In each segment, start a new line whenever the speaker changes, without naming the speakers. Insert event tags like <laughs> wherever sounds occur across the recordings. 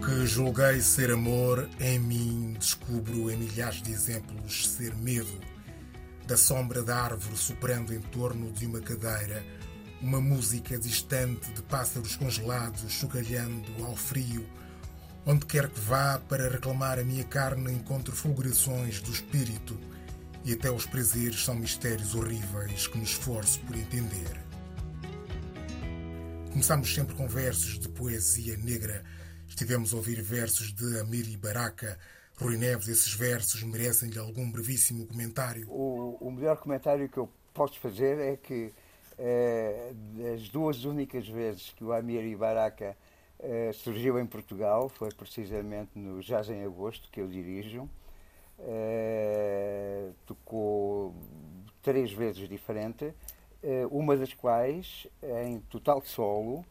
que julguei ser amor, em mim descubro em milhares de exemplos ser medo. Da sombra da árvore soprando em torno de uma cadeira, uma música distante de pássaros congelados chocalhando ao frio. Onde quer que vá para reclamar a minha carne, encontro fulgurações do espírito, e até os prazeres são mistérios horríveis que me esforço por entender. Começamos sempre com versos de poesia negra. Estivemos a ouvir versos de Amiri Baraka. Rui Neves, esses versos merecem-lhe algum brevíssimo comentário?
O, o, melhor comentário que eu posso fazer é que eh, as duas únicas vezes que o Amiri Baraka eh, surgiu em Portugal foi precisamente no Jazz em Agosto, que eu dirijo. Eh, tocou três vezes diferente eh, uma das quais em total solo,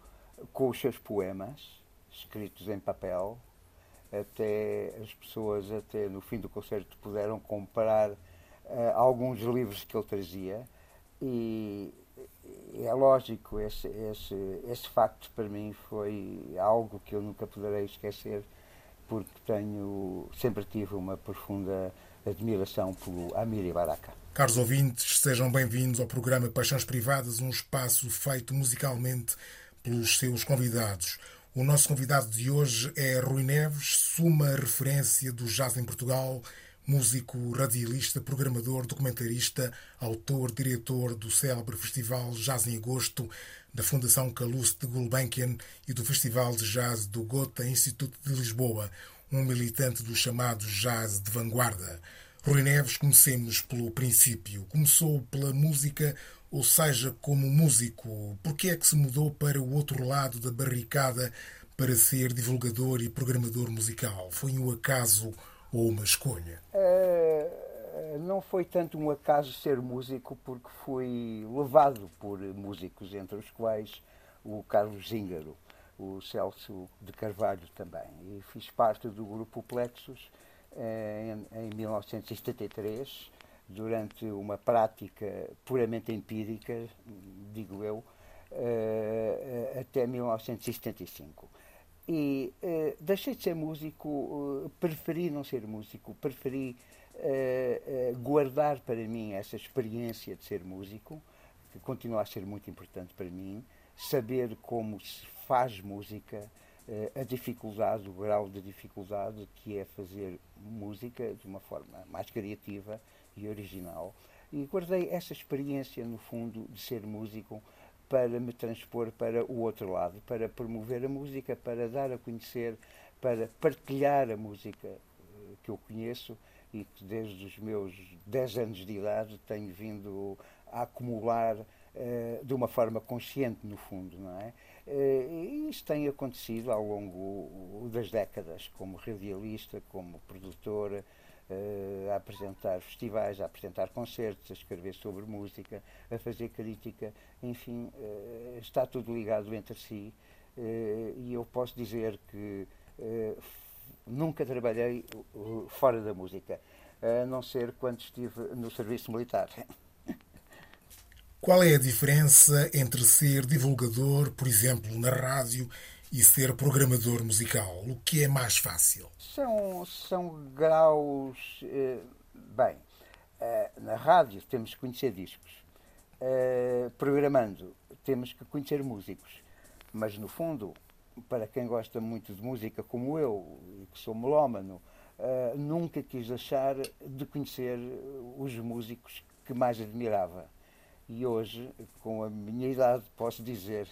com os seus poemas, escritos em papel, até as pessoas até no fim do concerto puderam comprar uh, alguns livros que ele trazia e é lógico esse, esse, esse facto para mim foi algo que eu nunca poderei esquecer porque tenho sempre tive uma profunda admiração pelo Amiri Baraka.
Caros ouvintes, sejam bem-vindos ao programa Paixões Privadas, um espaço feito musicalmente pelos seus convidados. O nosso convidado de hoje é Rui Neves, suma referência do jazz em Portugal, músico, radialista, programador, documentarista, autor, diretor do célebre Festival Jazz em Agosto, da Fundação Calouste de Gulbenkian e do Festival de Jazz do Gotha Instituto de Lisboa, um militante do chamado jazz de vanguarda. Rui Neves, comecemos pelo princípio. Começou pela música, ou seja, como músico. Por que é que se mudou para o outro lado da barricada para ser divulgador e programador musical? Foi um acaso ou uma escolha?
Uh, não foi tanto um acaso ser músico, porque fui levado por músicos, entre os quais o Carlos Zíngaro, o Celso de Carvalho também. E fiz parte do grupo Plexus eh, em, em 1973, durante uma prática puramente empírica, digo eu, eh, até 1975. E uh, deixei de ser músico, preferi não ser músico, preferi guardar para mim essa experiência de ser músico, que continua a ser muito importante para mim, saber como se faz música, eh, a dificuldade, o grau de dificuldade que é fazer música de uma forma mais criativa e original. E guardei essa experiência, no fundo, de ser músico para me transpor para o outro lado, para promover a música, para dar a conhecer, para partilhar a música eh, que eu conheço e que desde os meus 10 anos de idade tenho vindo a acumular uh, de uma forma consciente, no fundo, não é? Eh, e isso tem acontecido ao longo das décadas, como radialista, como produtora, a apresentar festivais, a apresentar concertos, a escrever sobre música, a fazer crítica, enfim, eh, está tudo ligado entre si. E eu posso dizer que nunca trabalhei fora da música, a não ser quando estive no serviço militar.
Qual é a diferença entre ser divulgador, por exemplo, na rádio, e ser programador musical? O que é mais fácil?
São, são graus. Eh, bem, eh, na rádio temos que conhecer discos. Eh, programando temos que conhecer músicos. Mas, no fundo, para quem gosta muito de música como eu, e que sou melómano, nunca quis deixar de conhecer os músicos que mais admirava e hoje, com a minha idade, posso dizer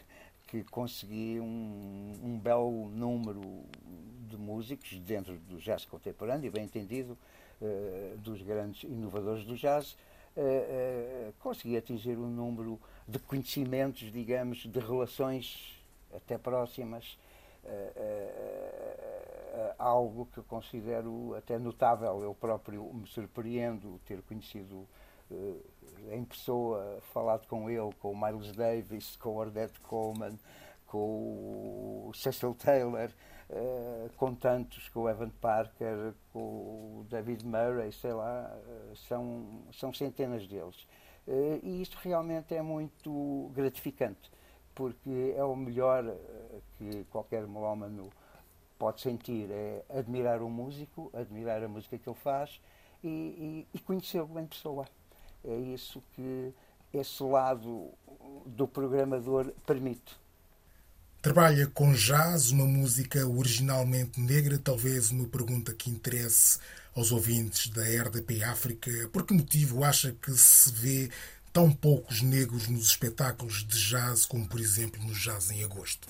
que consegui um, um belo número de músicos dentro do jazz contemporâneo, e bem entendido, uh, dos grandes inovadores do jazz, uh, uh, consegui atingir um número de conhecimentos, digamos, de relações até próximas, algo que eu considero até notável. Eu próprio me surpreendo ter conhecido em pessoa, falado com ele, com o Miles Davis, com o Ordette Coleman, com o Cecil Taylor, uh, com tantos, com o Evan Parker, com o David Murray, sei lá, uh, são, são centenas deles. E isto realmente é muito gratificante, porque é o melhor que qualquer melómano pode sentir é admirar o músico, admirar a música que ele faz e, e, e conhecê-lo em pessoa. É isso que esse lado do programador permite.
Trabalha com jazz, uma música originalmente negra, talvez uma pergunta que interesse aos ouvintes da RDP África. Por que motivo acha que se vê tão poucos negros nos espetáculos de jazz como, por exemplo, no Jazz em Agosto?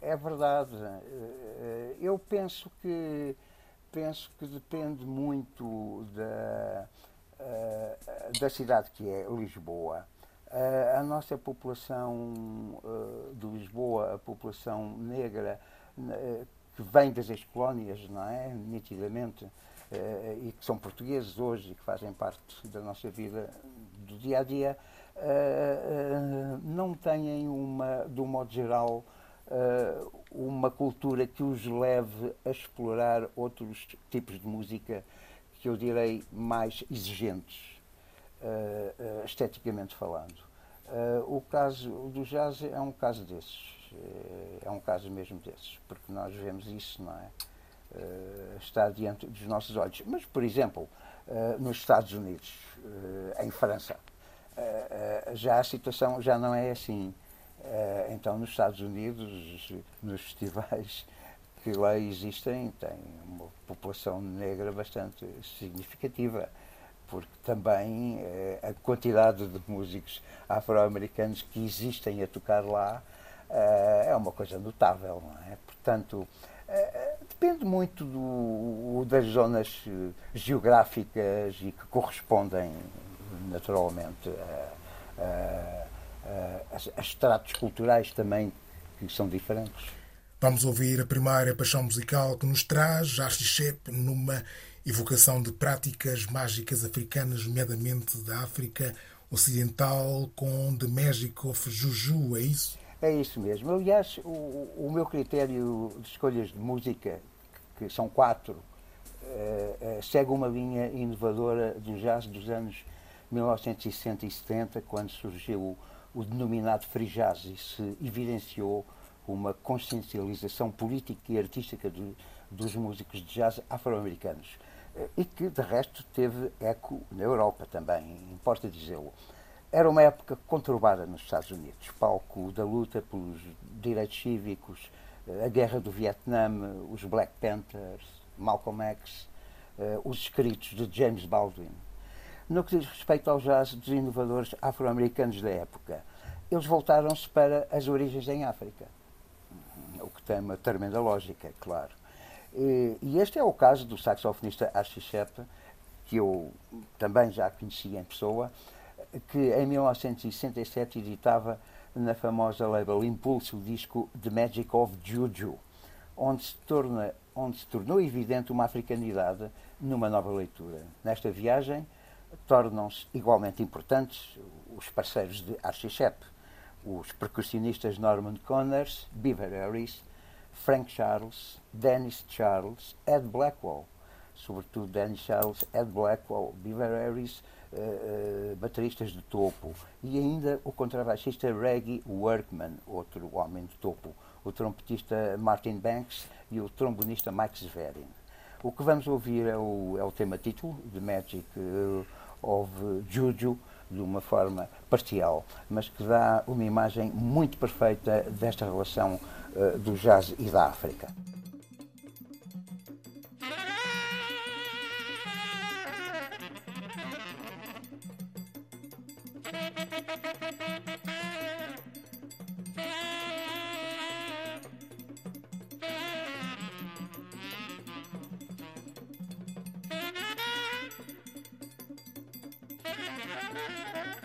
É verdade. Eh, eu penso que penso que depende muito da, da cidade que é Lisboa a nossa população eh, de Lisboa, a população negra, eh, que vem das ex-colónias, não é? Nitidamente, eh, e que são portugueses hoje e que fazem parte da nossa vida do dia a dia, não têm, uma, de um modo geral, uma cultura que os leve a explorar outros tipos de música que eu direi mais exigentes uh, esteticamente falando. Uh, o caso do jazz é um caso desses, é um caso mesmo desses, porque nós vemos isso, não é? está diante dos nossos olhos. Mas, por exemplo, nos Estados Unidos, em França, já a situação já não é assim. então, nos Estados Unidos, nos festivais que lá existem, tem uma população negra bastante significativa porque também eh, a quantidade de músicos afro-americanos que existem a tocar lá eh, é uma coisa notável, não é? Portanto, eh, depende muito do, das zonas geográficas e que correspondem naturalmente a, a, a, a estratos culturais também que são diferentes.
Vamos ouvir a primeira paixão musical que nos traz Jashi Shep numa evocação de práticas mágicas africanas, nomeadamente da África Ocidental, com The Magic of Juju, é isso?
É isso mesmo. Aliás, o, o meu critério de escolhas de música, que são quatro, uh, uh, segue uma linha inovadora do jazz dos anos 1960 e 70, quando surgiu o, o denominado free jazz e se evidenciou uma consciencialização política e artística do, dos músicos de jazz afro-americanos e que, de resto, teve eco na Europa também, importa dizê-lo. Era uma época conturbada nos Estados Unidos, palco da luta pelos direitos cívicos, eh, a guerra do Vietnã, os Black Panthers, Malcolm X, eh, os escritos de James Baldwin. No que diz respeito ao jazz dos inovadores afro-americanos da época, eles voltaram-se para as origens em África, tem uma tremenda lógica, claro. E este é o caso do saxofonista Archie Shepp, que eu também já conheci em pessoa, que em 1967 editava na famosa label Impulse o disco The Magic of Juju, onde se, torna, onde se tornou evidente uma africanidade numa nova leitura. Nesta viagem tornam-se igualmente importantes os parceiros de Archie Shepp, os percussionistas Norman Connors, Beaver Harris Frank Charles, Dennis Charles, Ed Blackwell, sobretudo Dennis Charles, Ed Blackwell, Beaver Harris, uh, bateristas de topo, e ainda o contrabaixista Reggie Workman, outro homem de topo, o trompetista Martin Banks e o trombonista Mike Zverin. O que vamos ouvir é o, é o tema título, The Magic uh, of Juju, de uma forma parcial, mas que dá uma imagem muito perfeita desta relação uh, do jazz e da África.
Thank you.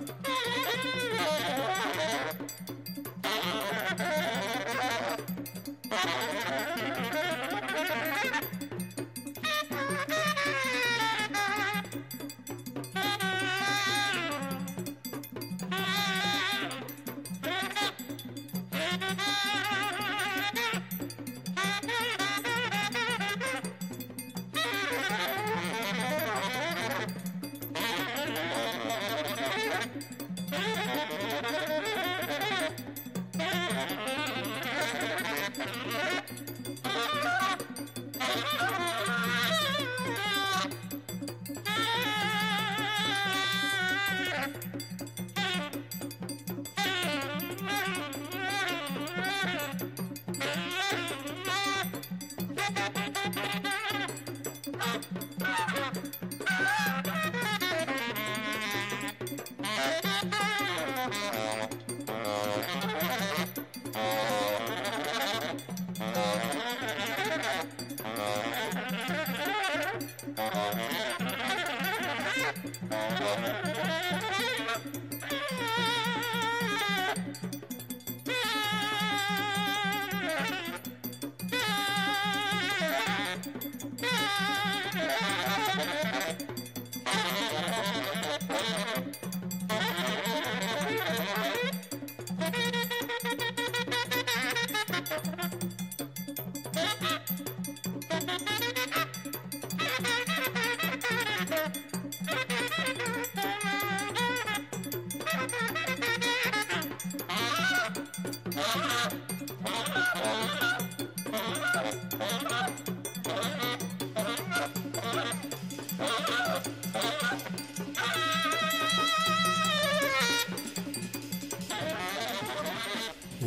Bye.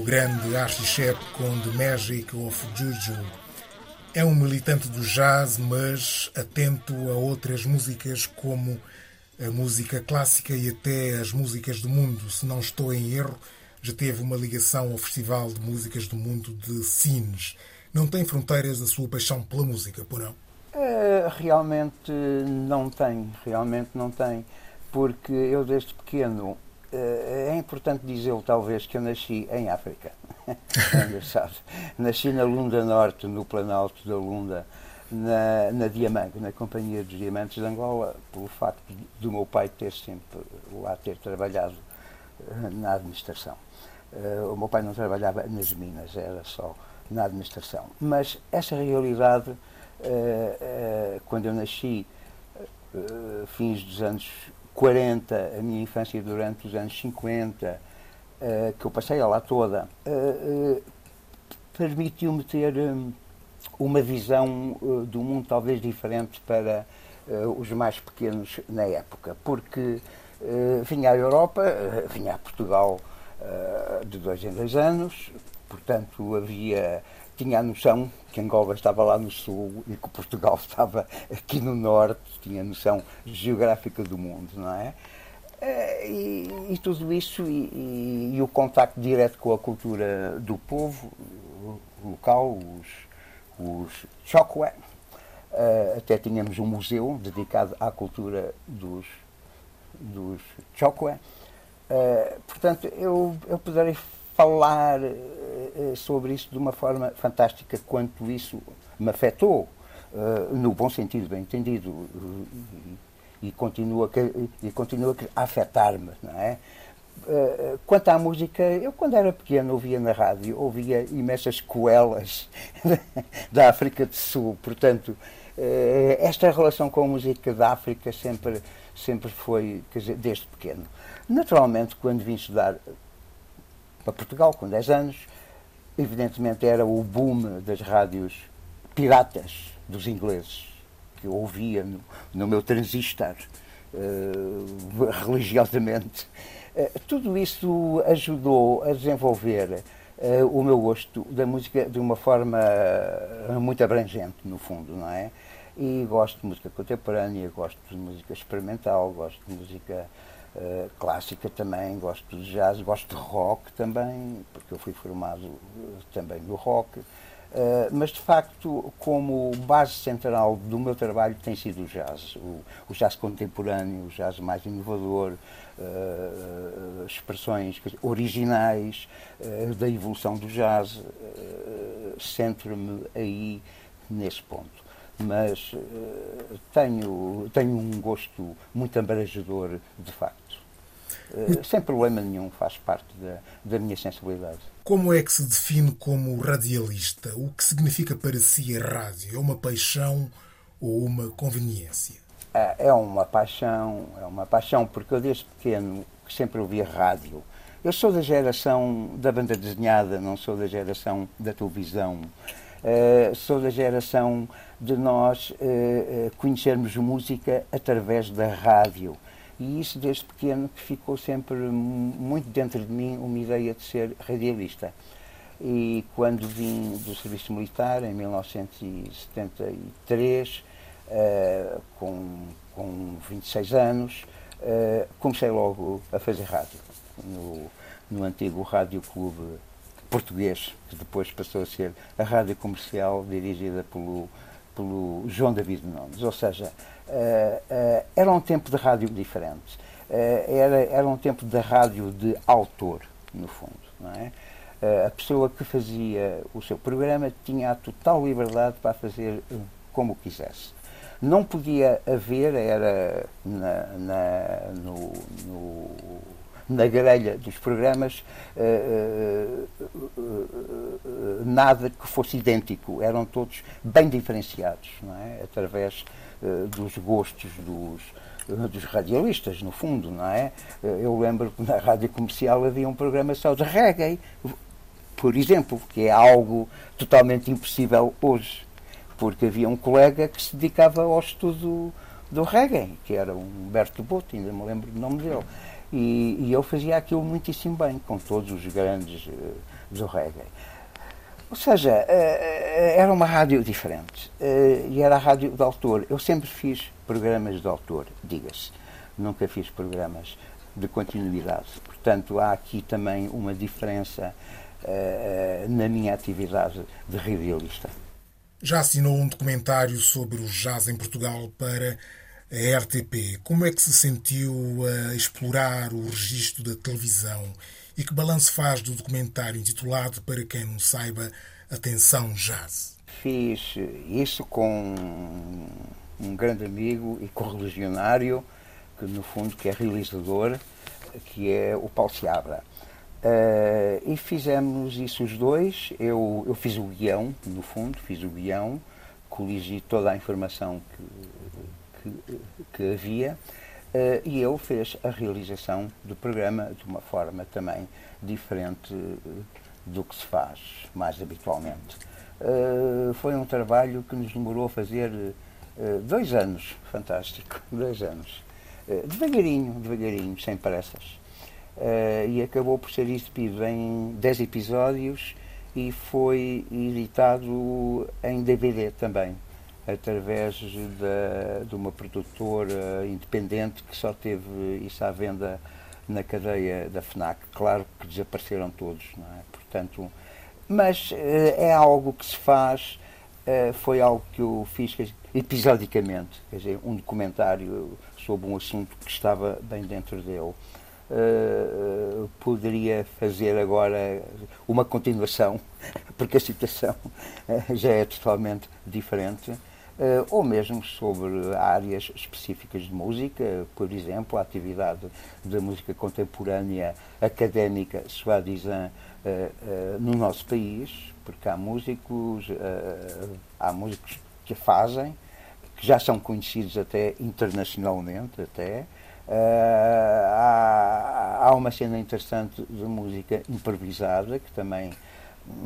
Grande Archichep com The Magic of Juju. É um militante do jazz, mas atento a outras músicas como a música clássica e até as músicas do mundo. Se não estou em erro, já teve uma ligação ao Festival de Músicas do Mundo de Sines. Não tem fronteiras a sua paixão pela música, por não?
Uh, realmente não tem, realmente não tem, porque eu desde pequeno é importante dizer talvez que eu nasci em África. <laughs> é. Nasci na Lunda Norte, no Planalto da Lunda, na, na na Companhia dos Diamantes de Angola, pelo facto do meu pai ter sempre lá ter trabalhado uh, na administração. o meu pai não trabalhava nas minas, era só na administração. Mas essa realidade eh, eh, quando eu nasci, eh, fins dos anos 40, a minha infância durante os anos 50, que eu passei lá toda, permitiu-me ter uma visão do mundo talvez diferente para os mais pequenos na época, porque vinha à Europa, vinha a Portugal de dois em dois anos, portanto havia tinha a noção que Angola estava lá no sul e que Portugal <laughs> estava aqui no norte, tinha a noção geográfica do mundo, não é? Eh, e, e tudo isso e, e, o contacto direto com a cultura do povo local, os, os. Uh, até tínhamos um museu dedicado à cultura dos, dos Chokwe. Uh, portanto, eu, eu poderei falar uh, sobre isso de uma forma fantástica, quanto isso me afetou, uh, no bom sentido, bem entendido, e, continua, e continua a afetar-me, não é? quanto à música, eu quando era pequeno ouvia na rádio, ouvia imensas coelas <laughs> da África do Sul, portanto, esta relação com a música da África sempre, sempre foi, dizer, desde pequeno. Naturalmente, quando vim estudar para Portugal, com 10 anos. Evidentemente era o boom das rádios piratas dos ingleses, que eu ouvia no, no meu transistor, uh, religiosamente. Uh, tudo isso ajudou a desenvolver uh, o meu gosto da música de uma forma muito abrangente, no fundo, não é? E gosto de música contemporânea, gosto de música experimental, gosto de música Uh, clássica também, gosto de jazz, gosto de rock também, porque eu fui formado uh, também no rock. Uh, mas de facto, como base central do meu trabalho tem sido o jazz, o, o jazz contemporâneo, o jazz mais inovador, expressões originais da evolução do jazz, centro-me aí nesse ponto mas uh, tenho, tenho um gosto muito abrangedor, de facto. Uh, sem problema nenhum, faz parte da, da minha sensibilidade.
Como é que se define como radialista? O que significa para si a rádio? É uma paixão ou uma conveniência?
É, é uma paixão, é uma paixão, porque eu desde pequeno sempre ouvi rádio. Eu sou da geração da banda desenhada, não sou da geração da televisão. Uh, sou da geração de nós uh, conhecermos música através da rádio. E isso desde pequeno que ficou sempre muito dentro de mim uma ideia de ser radialista. E quando vim do serviço militar, em 1973, uh, com, com 26 anos, comecei logo a fazer rádio, no, no antigo Rádio Clube português, que depois passou a ser a rádio comercial dirigida pelo, pelo João David Nunes. Ou seja, uh, uh, era um tempo de rádio diferente. Uh, era, era um tempo de rádio de autor, no fundo. Não é? a pessoa que fazia o seu programa tinha a total liberdade para fazer como quisesse. Não podia haver, era na, na no, no na grelha dos programas uh, uh, nada que fosse idêntico, eram todos bem diferenciados, é? através dos gostos dos, dos radialistas, no fundo, não é? Eu lembro que na rádio comercial havia um programa só de reggae, por exemplo, que é algo totalmente impossível hoje, porque havia um colega que se dedicava ao estudo do reggae, que era o Humberto Botti, ainda me lembro do nome dele. E, e eu fazia aquilo muitíssimo bem, com todos os grandes uh, do reggae. Ou seja, uh, era uma rádio diferente. E era a rádio de autor. Eu sempre fiz programas de autor, diga-se. Nunca fiz programas de continuidade. Portanto, há aqui também uma diferença na minha atividade de radialista.
Já assinou um documentário sobre o jazz em Portugal para a RTP. Como é que se sentiu a explorar o registro da televisão e que balanço faz do documentário intitulado, para quem não saiba, Atenção Jazz?
Fiz isso com um grande amigo e correligionário, que no fundo que é realizador, que é o Paulo Seabra. Uh, e fizemos isso os dois. Eu, eu fiz o guião, no fundo, fiz o guião, coligi toda a informação que, que, que havia uh, e ele fez a realização do programa de uma forma também diferente do que se faz mais habitualmente. Uh, foi um trabalho que nos demorou a fazer dois anos, fantástico, <laughs> dois anos. devagarinho, devagarinho, sem pressas. Uh, e acabou por ser exibido em 10 episódios e foi editado em DVD também, através de, de uma produtora independente que só teve isso à venda na cadeia da FNAC. Claro que desapareceram todos, não é? Portanto, mas uh, é algo que se faz, uh, foi algo que eu fiz episodicamente, quer dizer, um documentário sobre um assunto que estava bem dentro dele. Uh, poderia fazer agora uma continuação, <laughs> porque a situação já é totalmente diferente, ou mesmo sobre áreas específicas de música, por exemplo, a atividade da música contemporânea académica soi-disant no nosso país, porque há músicos, há músicos que a fazem, que já são conhecidos até internacionalmente, até, Uh, há, há, uma cena interessante de música improvisada que também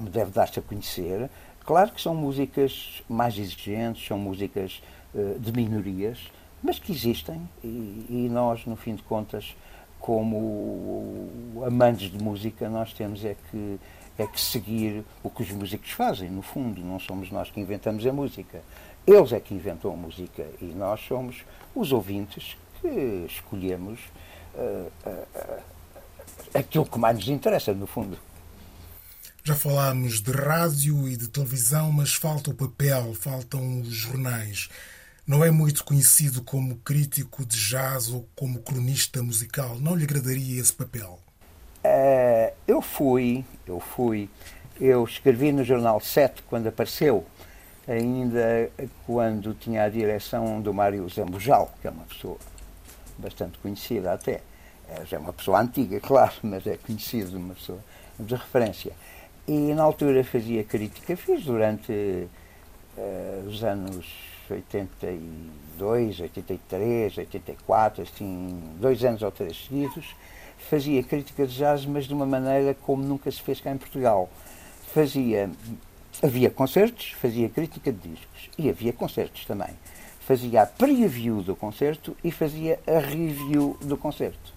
deve dar-se a conhecer. Claro que são músicas mais exigentes, são músicas uh, de minorias, mas que existem e, e, nós, no fim de contas, como amantes de música, nós temos é que, é que seguir o que os músicos fazem, no fundo. Não somos nós que inventamos a música. Eles é que inventam a música e nós somos os ouvintes que escolhemos uh, uh, aquilo que mais nos interessa, no fundo.
Já falámos de rádio e de televisão, mas falta o papel, faltam os jornais. Não é muito conhecido como crítico de jazz ou como cronista musical. Não lhe agradaria esse papel?
Uh, eu fui, eu fui. Eu escrevi no Jornal 7 quando apareceu, ainda quando tinha a direção do Mário Zambujal, que é uma pessoa bastante conhecida até. É, já é uma pessoa antiga, <laughs> claro, mas é conhecido, uma pessoa de referência. E na altura fazia crítica, fiz durante uh, os anos 82, 83, 84, assim, dois anos ou três seguidos, fazia crítica de jazz, mas de uma maneira como nunca se fez cá em Portugal. Fazia, havia concertos, fazia crítica de discos e havia concertos também fazia a preview do concerto e fazia a review do concerto.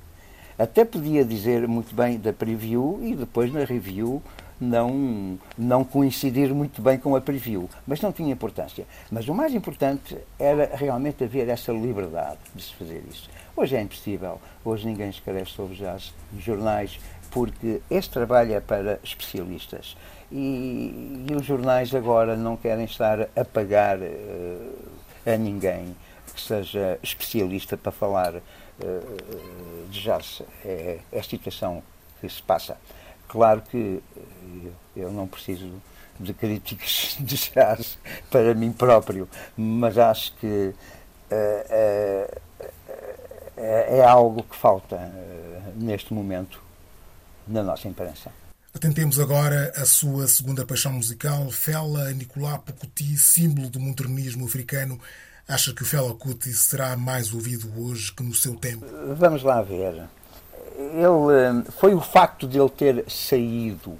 Até podia dizer muito bem da preview e depois na review não, não coincidir muito bem com a preview, mas não tinha importância. Mas o mais importante era realmente haver essa liberdade de se fazer isso. Hoje é impossível, hoje ninguém escreve sobre jazz nos jornais, porque este trabalho é para especialistas. E, e os jornais agora não querem estar a pagar. Uh, a ninguém que seja especialista para falar uh, de jazz. É, é a situação que se passa. Claro que eu não preciso de críticos <laughs> de jazz para mim próprio, mas acho que uh, uh, é algo que falta neste momento na nossa imprensa.
Atentemos agora a sua segunda paixão musical, Fela Nicolás Pocuti, símbolo do modernismo africano. Acha que o Fela Kuti será mais ouvido hoje que no seu tempo?
Vamos lá ver. Ele, foi o facto de ele ter saído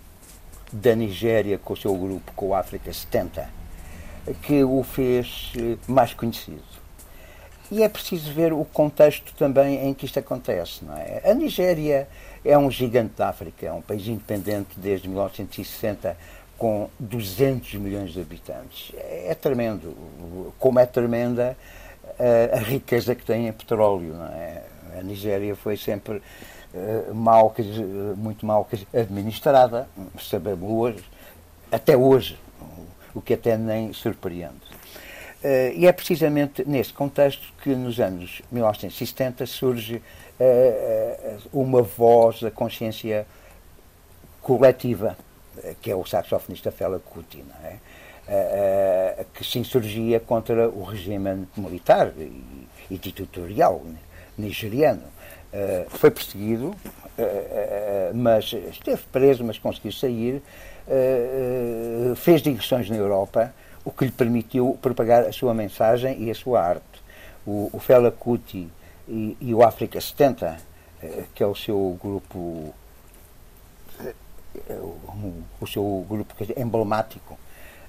da Nigéria com o seu grupo, com o África 70, que o fez eh, mais conhecido. E é preciso ver o contexto também em que isto acontece. Não é? A Nigéria é um gigante da África, é um país independente desde 1960, com 200 milhões de habitantes. É, é tremendo. Como é tremenda a, a, riqueza que tem em petróleo. Não é? A Nigéria foi sempre mal, muito mal administrada, sabemos hoje, até hoje, o que até nem surpreende. Uh, e é precisamente nesse contexto que nos anos 1970 surge uma voz da consciência coletiva, que é o saxofonista Fela Kuti, é? que se insurgia contra o regime militar e ditatorial nigeriano. Foi perseguido, mas esteve preso, mas conseguiu sair. fez digressões na Europa, o que lhe permitiu propagar a sua mensagem e a sua arte. O, o Fela Kuti e, e o África 70, que é o seu grupo o seu grupo emblemático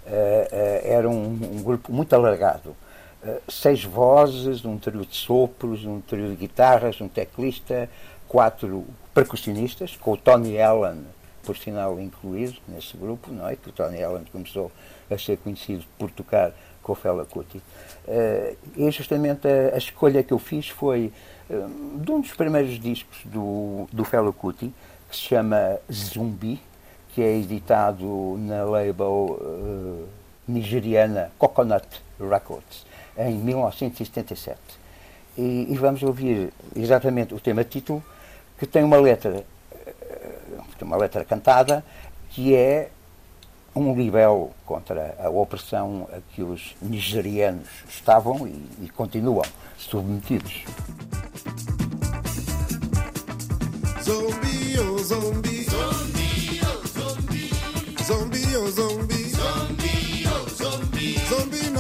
era um grupo muito alargado seis vozes, um trio de sopros, um trio de guitarras, um teclista, quatro percussionistas, com o Tony Allen, por sinal, incluído nesse grupo, não é? Que o Tony Allen começou a ser conhecido por tocar com o Fela Kuti. Uh, e justamente a, escolha que eu fiz foi uh, de um dos primeiros discos do, do Fela Kuti, que se chama Zumbi, que é editado na label uh, nigeriana Coconut Records, em 1977. E, e, vamos ouvir exatamente o tema título, que tem uma letra, uma letra cantada, que é um libelo contra a opressão a que os nigerianos estavam e, e continuam submetidos. Zombie, oh zombie. Zombie, oh zombie. Zombie, oh. Zombie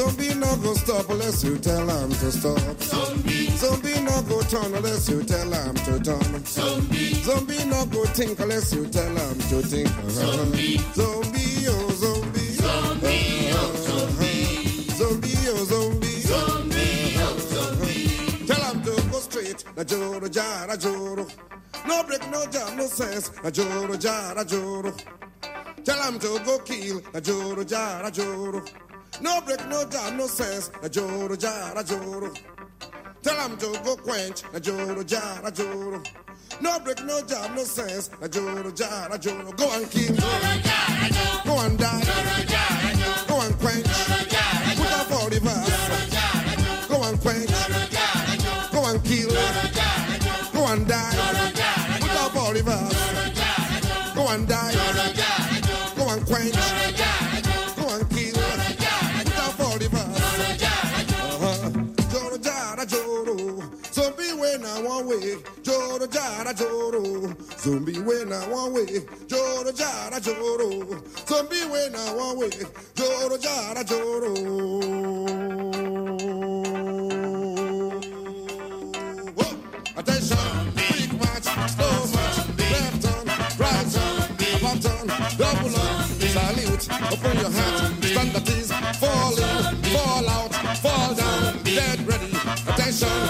Zombie no go stop unless you tell him to stop. Zombie. Zombie no go turn unless you tell him to turn. Zombie. Zombie no go think unless you tell him to think. Zombie. Zombie oh zombie. Zombie oh zombie. Zombie oh zombie. Zombie oh zombie. Tell him to go straight. Na joro jara joro. No break, no jam, no sense. Na joro jara joro. Tell him to go kill a joro jara joro. No break, no jam, no sense. A joro jara joro. Tell him to go quench a joro jara joro. No break, no jam, no sense. A joro jara joro. Go and kill. Go and die. Go and quench. Put up all the verse. Zombie when I want way. Joro jara joro. Zombie when I want way. Joro jara joro. Attention, left turn, right turn, turn. Salute, open your hands, stand at ease, fall in, fall out, fall down, dead ready, attention,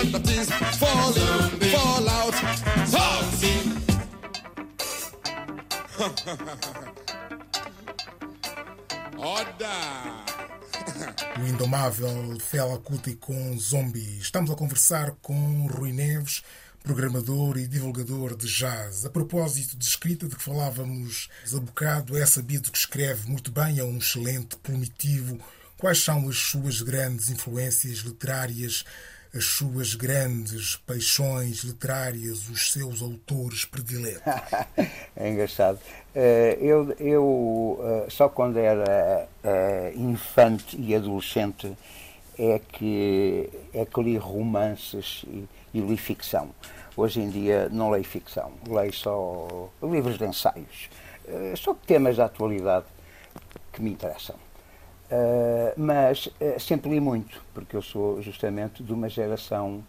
ease, fall in, fall out, <laughs>
o indomável Fela Kuti com Zombie. Estamos a conversar com Rui Neves, programador e divulgador de jazz. A propósito de escrita de que falávamos há bocado, é sabido que escreve muito bem, é um excelente primitivo. Quais são as suas grandes influências literárias as suas grandes paixões literárias, os seus autores prediletos? <laughs>
é engraçado. Eh, eu, eu eh, só quando era eh, infante e adolescente é que, é que li romances e, e li ficção. Hoje em dia não leio ficção, leio só livros de ensaios sobre temas da atualidade que me interessam. Uh, mas uh, sempre li muito, porque eu sou justamente de uma geração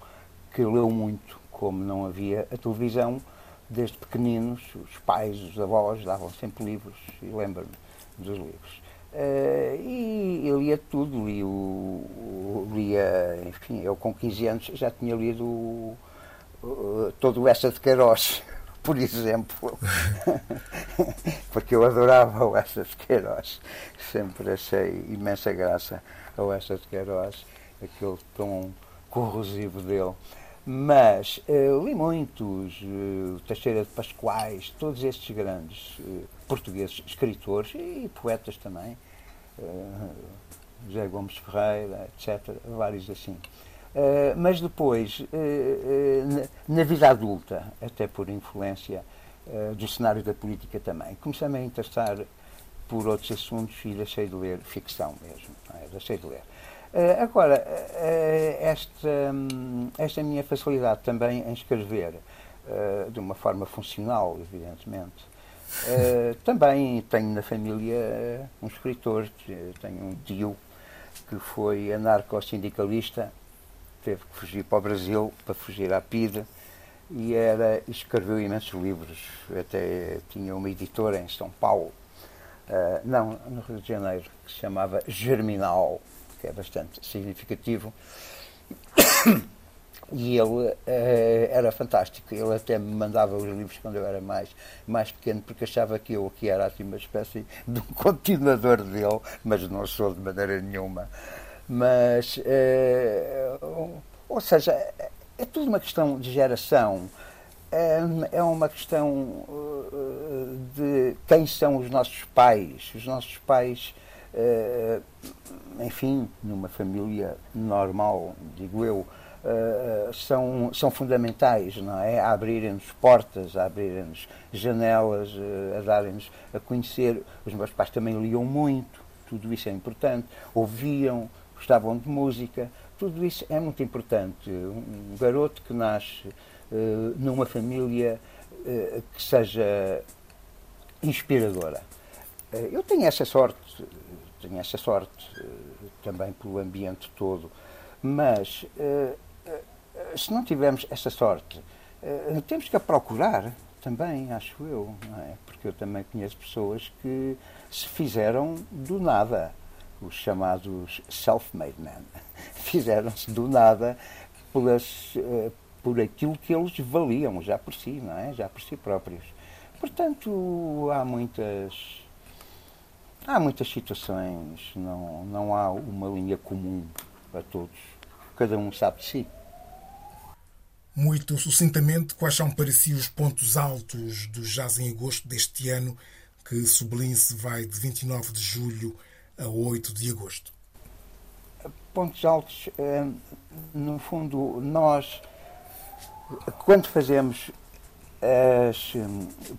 que leu muito, como não havia a televisão, desde pequeninos, os pais, os avós davam sempre livros, e lembro-me dos livros. Uh, e eu lia tudo, li o, lia, enfim, eu com 15 anos já tinha lido uh, todo o Essa de Queiroz, por exemplo, <laughs> porque eu adorava o Essa de Queiroz, sempre achei imensa graça ao Essa de Queiroz, aquele tom corrosivo dele. Mas uh, li muitos, uh, Teixeira de Pascoais, todos estes grandes uh, portugueses, escritores e poetas também, José Gomes Ferreira, etc., vários assim. Mas depois, na, na, vida adulta, até por influência do cenário da política também, comecei-me a interessar por outros assuntos e deixei de ler ficção mesmo, é? deixei de ler. Uh, agora, uh, esta, um, esta minha facilidade também em escrever, uh, de uma forma funcional, evidentemente, também tenho na família um escritor, tenho um tio que foi anarco-sindicalista, teve que fugir para o Brasil para fugir à PIDE e era, escreveu imensos livros, até tinha uma editora em São Paulo, não, no Rio de Janeiro, que se chamava Germinal que é bastante significativo. <coughs> E ele uh, era fantástico. Ele até me mandava os livros quando eu era mais, mais pequeno, porque achava que eu aqui era assim uma espécie de um continuador dele, mas não sou de maneira nenhuma. Mas, uh, ou seja, é tudo uma questão de geração. É, é uma questão uh, de quem são os nossos pais. Os nossos pais Uh, enfim, numa família normal, digo eu, são, são fundamentais, não é? A abrirem-nos portas, a abrirem-nos janelas, a darem-nos a conhecer. Os meus pais também liam muito, tudo isso é importante. Ouviam, gostavam de música, tudo isso é muito importante. Um garoto que nasce uh, numa família que seja inspiradora. Eu tenho essa sorte, tenho essa sorte também pelo ambiente todo. Mas se não tivermos essa sorte, temos que a procurar também, acho eu, é? porque eu também conheço pessoas que se fizeram do nada, os chamados self-made men, <laughs> fizeram-se do nada pelas, por aquilo que eles valiam já por si, não é? Já por si próprios. Portanto, há muitas Há muitas situações, não, não há uma linha comum para todos. Cada um sabe de si.
Muito sucintamente, quais são para si os pontos altos do Jazz em Agosto deste ano, que sublinhe-se vai de 29 de julho a 8 de agosto?
Pontos altos, eh, no fundo, nós, quando fazemos as eh,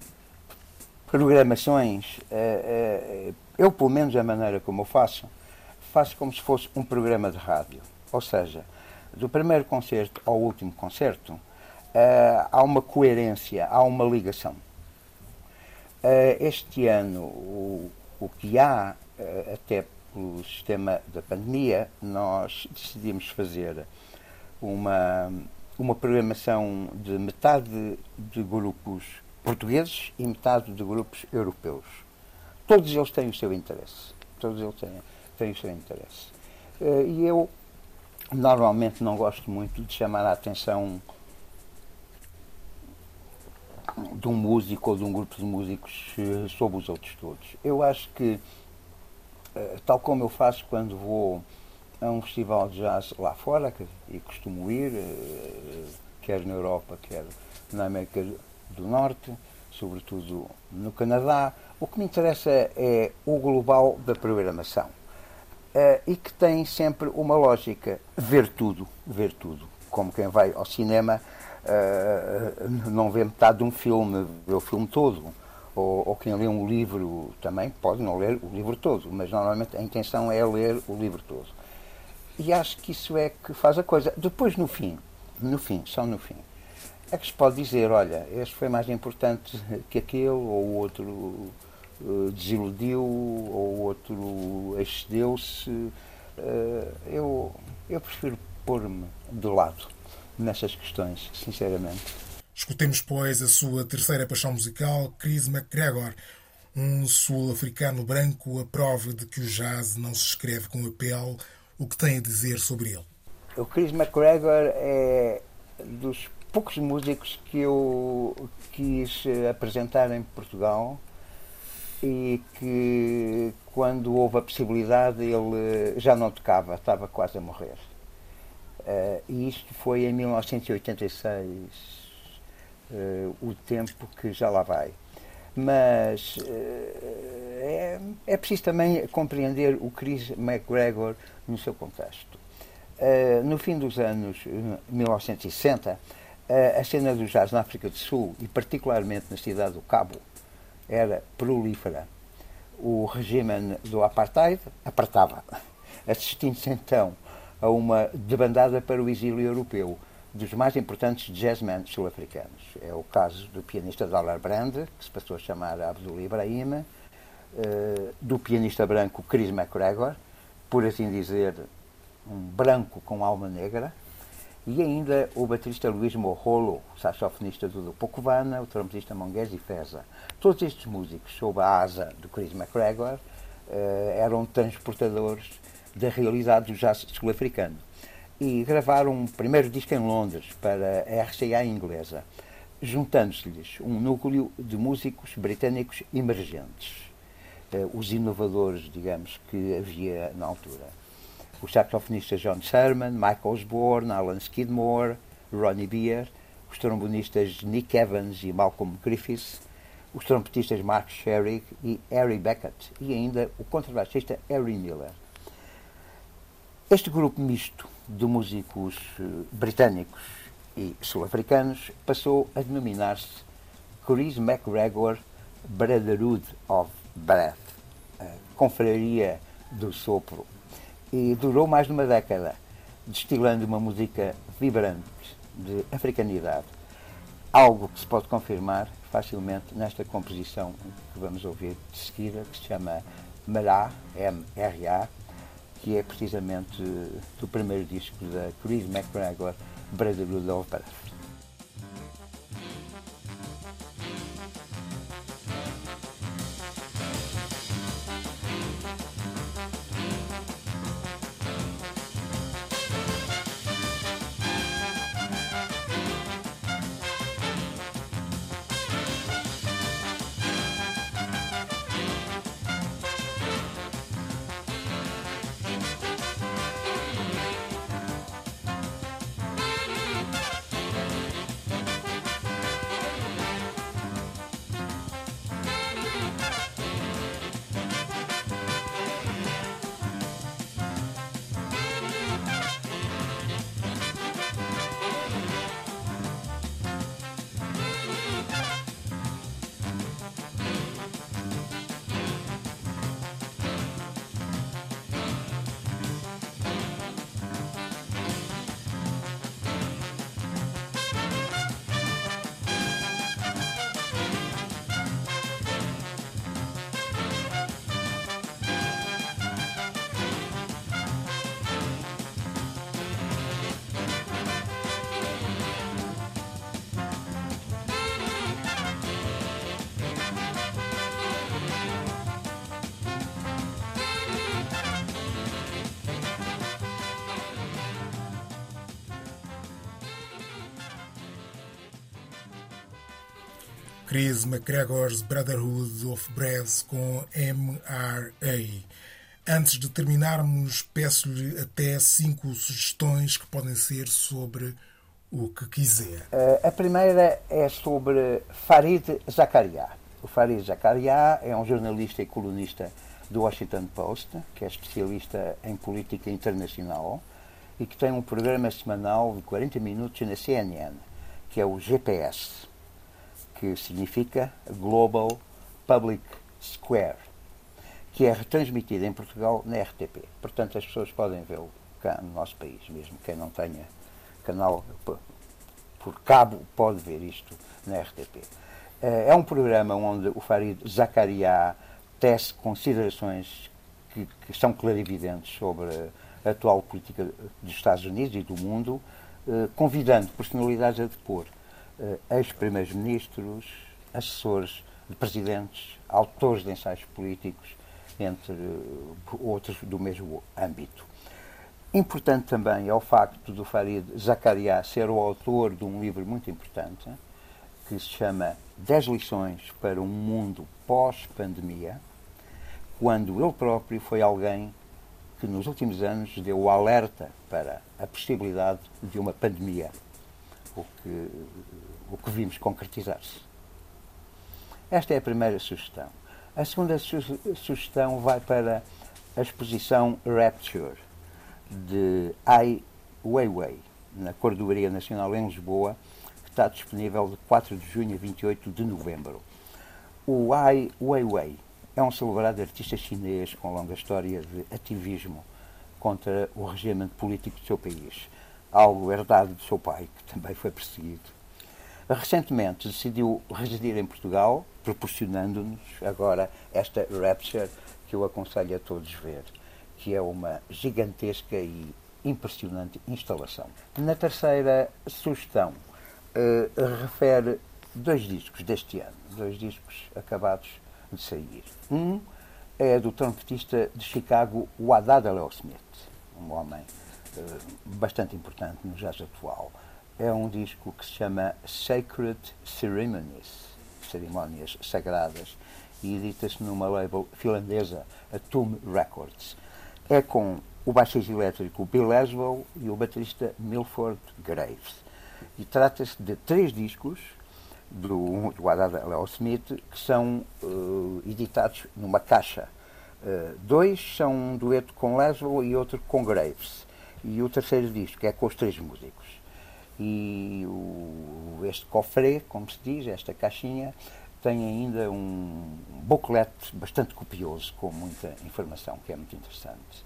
programações eh, eu, pelo menos, a maneira como eu faço, faço como se fosse um programa de rádio. Ou seja, do primeiro concerto ao último concerto, há uma coerência, há uma ligação. Este ano, o, que há, até pelo sistema da pandemia, nós decidimos fazer uma, uma programação de metade de grupos portugueses e metade de grupos europeus todos eles têm o seu interesse. Todos eles têm, têm o seu interesse. Uh, e eu normalmente não gosto muito de chamar a atenção de um músico ou de um grupo de músicos uh, sobre os outros todos. Eu acho que, tal como eu faço quando vou a um festival de jazz lá fora, e costumo ir, quer na Europa, quer na América do Norte, sobretudo no Canadá, o que me interessa é o global da programação uh, e que tem sempre uma lógica ver tudo, ver tudo. Como quem vai ao cinema não vê metade de um filme, vê o filme todo. Ou, ou, quem lê um livro também pode não ler o livro todo, mas normalmente a intenção é ler o livro todo. E acho que isso é que faz a coisa. Depois, no fim, no fim, só no fim, é que se pode dizer, olha, este foi mais importante <laughs> que aquele, ou o outro eh, desiludiu ou o outro excedeu-se. Uh, eu, eu prefiro pôr-me de lado nessas questões, sinceramente.
Escutemos, pois, a sua terceira paixão musical, Chris McGregor, um sul-africano branco a prova de que o jazz não se escreve com a pele. O que tem a dizer sobre ele?
O Chris McGregor é dos poucos músicos que eu quis apresentar em Portugal e que quando houve a possibilidade ele já não tocava, estava quase a morrer. Uh, e isto foi em 1986, uh, o tempo que já lá vai. Mas uh, é, é preciso também compreender o Chris McGregor no seu contexto. no fim dos anos 1960, a cena do jazz na África do Sul, e particularmente na cidade do Cabo, era prolífera. O regime do apartheid apertava, <laughs> assistindo-se então a uma debandada para o exílio europeu dos mais importantes jazzmen sul-africanos. É o caso do pianista Dollar Brand, que se passou a chamar Abdul Ibrahim, eh, do pianista branco Chris McGregor, por assim dizer, um branco com alma negra, e ainda o baterista Luís Morrolo, saxofonista do Pocovana, o trompetista Monguese Feza. Todos estes músicos, sob a asa do Chris McGregor, eh, eram transportadores da realidade do jazz sul-africano. E gravaram um primeiro disco em Londres para a RCA inglesa, juntando-se-lhes um núcleo de músicos britânicos emergentes, eh, os inovadores, digamos, que havia na altura os saxofonistas John Sherman, Michael Osborne, Alan Skidmore, Ronnie Beer, os trombonistas Nick Evans e Malcolm Griffiths, os trompetistas Mark Sherrick e Harry Beckett e ainda o contrabaixista Harry Miller. Este grupo misto de músicos eh, britânicos e sul-africanos passou a denominar-se Chris McGregor Brotherhood of Breath, confraria do sopro e durou mais de uma década, destilando uma música vibrante de africanidade. Algo que se pode confirmar facilmente nesta composição que vamos ouvir de seguida, que se chama Mará, M-R-A, que é precisamente do primeiro disco da Chris McGregor, Brotherhood of Breath.
Chris McGregor's Brotherhood of Brass com MRA. Antes de terminarmos, peço-lhe até cinco sugestões que podem ser sobre o que quiser.
Eh, a primeira é sobre Farid Zakaria. O Farid Zakaria é um jornalista e colunista do Washington Post, que é especialista em política internacional e que tem um programa semanal de 40 minutos na CNN, que é o GPS que significa Global Public Square, que é retransmitida em Portugal na RTP. Portanto, as pessoas podem vê-lo cá no nosso país, mesmo quem não tenha canal por cabo pode ver isto na RTP. Eh, é um programa onde o Farid Zakaria tece considerações que, que são clarividentes sobre a atual política dos Estados Unidos e do mundo, eh, convidando personalidades a depor ex-primeiros-ministros, assessores de presidentes, autores de ensaios políticos, entre uh, outros do mesmo âmbito. Importante também é o facto do Farid Zakaria ser o autor de um livro muito importante, que se chama 10 lições para um mundo pós-pandemia, quando ele próprio foi alguém que nos últimos anos deu o alerta para a possibilidade de uma pandemia, o que, o que vimos concretizar-se. Esta é a primeira sugestão. A segunda su sugestão vai para a exposição Rapture, de Ai Weiwei, na Cordoaria Nacional em Lisboa, que está disponível de 4 de junho a 28 de novembro. O Ai Weiwei é um celebrado artista chinês com longa história de ativismo contra o regime político do seu país, algo herdado do seu pai, que também foi perseguido. Recentemente decidiu residir em Portugal, proporcionando-nos agora esta Rapture que eu aconselho a todos ver que é uma gigantesca e impressionante instalação. Na terceira sugestão, uh, refere dois discos deste ano, dois discos acabados de sair. Um é do trompetista de Chicago, Wadada Leo Smith, um homem bastante importante no jazz atual. É um disco que se chama Sacred Ceremonies, cerimónias sagradas, e edita-se numa label finlandesa, a Tomb Records é com o baixista elétrico Bill Laswell e o baterista Milford Graves. E trata-se de três discos do, do Haddad Leo Smith que são uh, editados numa caixa. Uh, dois são um dueto com Laswell e outro com Graves. E o terceiro disco é com os três músicos. E o, este cofre, como se diz, esta caixinha, tem ainda um booklet bastante copioso, com muita informação, que é muito interessante.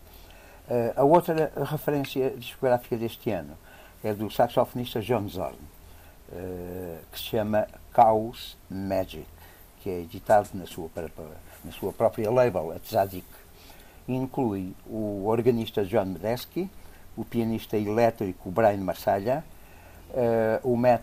Uh, a outra referência discográfica deste ano é do saxofonista John Zorn, uh, que se chama Chaos Magic, que é editado na sua, na sua própria label, a Tzadik. Inclui o organista John Medeski, o pianista elétrico Brian Marsalha, uh, o Matt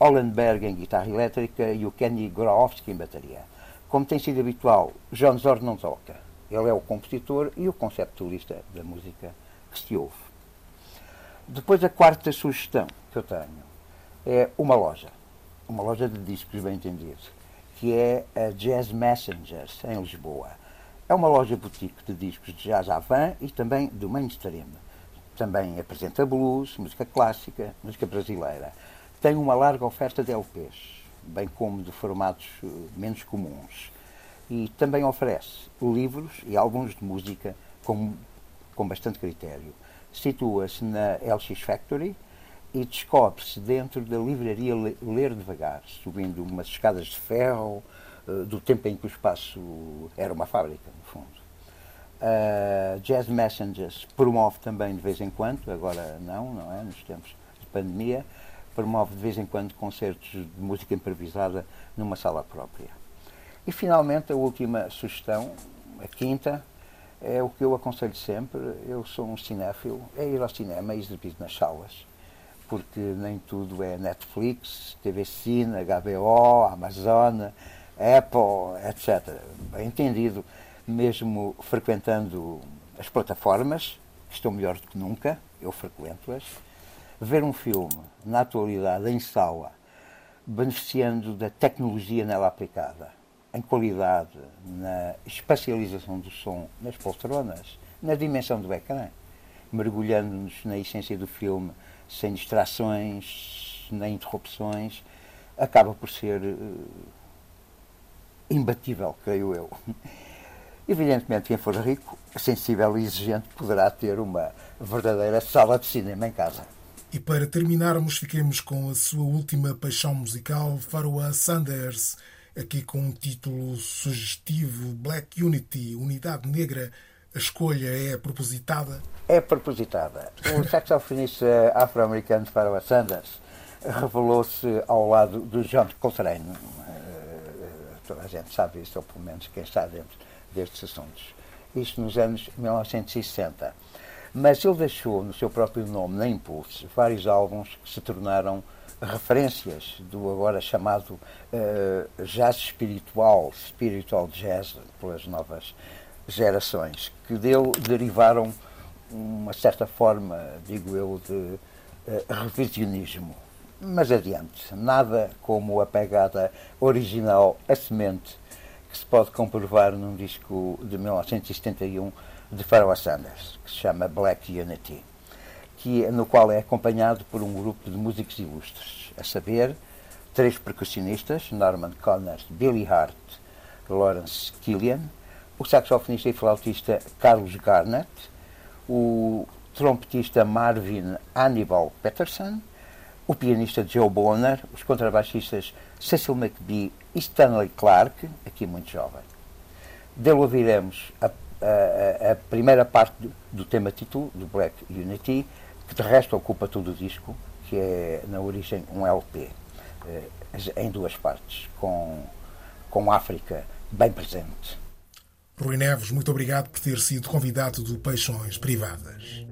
Hollenberg em guitarra elétrica e o Kenny Grofsky em bateria. Como tem sido habitual, John Zorn não toca. Ele é o compositor e o conceptualista da música que se ouve. Depois, a quarta sugestão que eu tenho é uma loja, uma loja de discos, bem entendido, que é a Jazz Messengers, em Lisboa. É uma loja boutique de discos de jazz avant e também do mainstream. Também apresenta blues, música clássica, música brasileira. Tem uma larga oferta de LPs, bem como de formatos eh, menos comuns. E também oferece livros e álbuns de música com, com bastante critério. Situa-se na LX Factory e descobre-se dentro da livraria Ler Devagar, subindo umas escadas de ferro, eh, do tempo em que o espaço era uma fábrica, no fundo. Uh, Jazz Messengers promove também de vez em quando, agora não, não é? Nos tempos de pandemia, promove de vez em quando concertos de música improvisada numa sala própria. E finalmente a última sugestão, a quinta, é o que eu aconselho sempre. Eu sou um cinéfilo, é ir ao cinema e exibir nas salas, porque nem tudo é Netflix, TV Cine, HBO, Amazon, Apple, etc. Bem entendido mesmo frequentando as plataformas, que estão melhor do que nunca, eu frequento-as, ver um filme na atualidade em sala, beneficiando da tecnologia nela aplicada, em qualidade, na espacialização do som nas poltronas, na dimensão do ecrã, mergulhando-nos na essência do filme, sem distrações, nem interrupções, acaba por ser uh, imbatível, creio eu. Evidentemente, quem for rico, sensível e exigente poderá ter uma verdadeira sala de cinema em casa.
E para terminarmos, fiquemos com a sua última paixão musical, Faroa Sanders, aqui com um título sugestivo, Black Unity, Unidade Negra. A escolha é propositada?
É propositada. O <laughs> saxofonista afro-americano Faroa Sanders revelou-se ao lado do John Coltrane. Eh, toda a gente sabe isso, ou pelo menos quem está dentro destes assuntos. Isto nos anos 1960. Mas ele deixou no seu próprio nome, na Impulse, vários álbuns que se tornaram referências do agora chamado uh, jazz espiritual, spiritual jazz, pelas novas gerações, que deu, derivaram uma certa forma, digo eu, de uh, revisionismo. Mas adiante, nada como a pegada original, a semente, que se pode comprovar num disco de 1971 de Pharoah Sanders, que se chama Black Unity, que, no qual é acompanhado por um grupo de músicos ilustres, a saber, três percussionistas, Norman Connors, Billy Hart, Lawrence Killian, o saxofonista e flautista Carlos Garnett, o trompetista Marvin Hannibal Peterson, o pianista Joe Bonner, os contrabaixistas Cecil McBee Stanley Clark, aqui muito jovem. Dele ouviremos a, a, a primeira parte do, tema título, do Black Unity, que de resto ocupa todo o disco, que é na origem um LP, eh, em duas partes, com, com África bem presente.
Rui Neves, muito obrigado por ter sido convidado do Peixões Privadas.